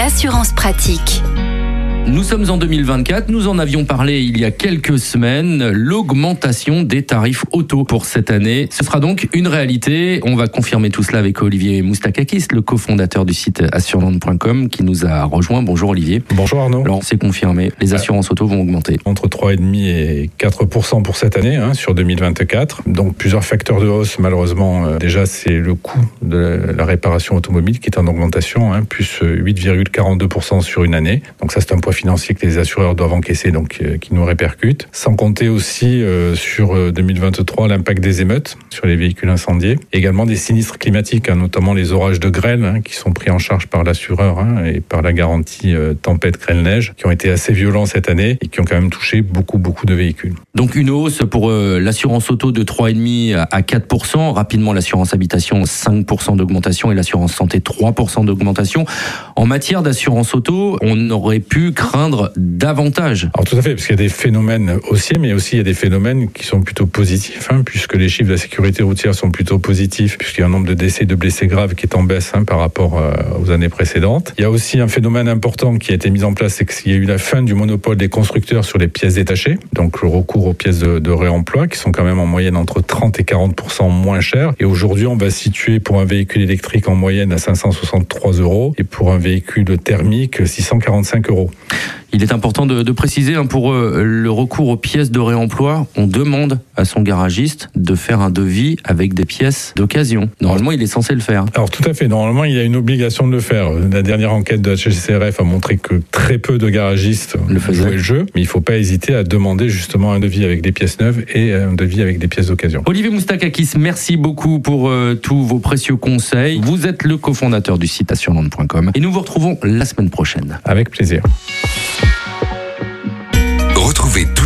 l'assurance pratique. Nous sommes en 2024, nous en avions parlé il y a quelques semaines, l'augmentation des tarifs auto pour cette année. Ce sera donc une réalité. On va confirmer tout cela avec Olivier Moustakakis, le cofondateur du site assureland.com qui nous a rejoint. Bonjour Olivier. Bonjour Arnaud. Alors c'est confirmé, les assurances auto vont augmenter. Entre 3,5 et 4% pour cette année, hein, sur 2024. Donc plusieurs facteurs de hausse, malheureusement. Euh, déjà, c'est le coût de la réparation automobile qui est en augmentation, hein, plus 8,42% sur une année. Donc ça, c'est un point financiers que les assureurs doivent encaisser, donc euh, qui nous répercutent. Sans compter aussi euh, sur 2023 euh, l'impact des émeutes sur les véhicules incendiés. Également des sinistres climatiques, hein, notamment les orages de grêle, hein, qui sont pris en charge par l'assureur hein, et par la garantie tempête grêle-neige, qui ont été assez violents cette année et qui ont quand même touché beaucoup, beaucoup de véhicules. Donc une hausse pour l'assurance auto de 3,5 à 4%, rapidement l'assurance habitation 5% d'augmentation et l'assurance santé 3% d'augmentation. En matière d'assurance auto, on aurait pu craindre davantage. Alors tout à fait, parce qu'il y a des phénomènes haussiers, mais aussi il y a des phénomènes qui sont plutôt positifs, hein, puisque les chiffres de la sécurité routière sont plutôt positifs, puisqu'il y a un nombre de décès de blessés graves qui est en baisse hein, par rapport euh, aux années précédentes. Il y a aussi un phénomène important qui a été mis en place, c'est qu'il y a eu la fin du monopole des constructeurs sur les pièces détachées, donc le recours aux pièces de réemploi, qui sont quand même en moyenne entre 30 et 40 moins chères. Et aujourd'hui, on va situer pour un véhicule électrique en moyenne à 563 euros et pour un véhicule thermique 645 euros. Il est important de, de préciser hein, pour euh, le recours aux pièces de réemploi, on demande à son garagiste de faire un devis avec des pièces d'occasion. Normalement, il est censé le faire. Alors tout à fait. Normalement, il y a une obligation de le faire. La dernière enquête de HCCRF a montré que très peu de garagistes le jouaient le jeu, mais il ne faut pas hésiter à demander justement un devis avec des pièces neuves et un devis avec des pièces d'occasion. Olivier Moustakakis, merci beaucoup pour euh, tous vos précieux conseils. Vous êtes le cofondateur du site assureland.com et nous vous retrouvons la semaine prochaine. Avec plaisir.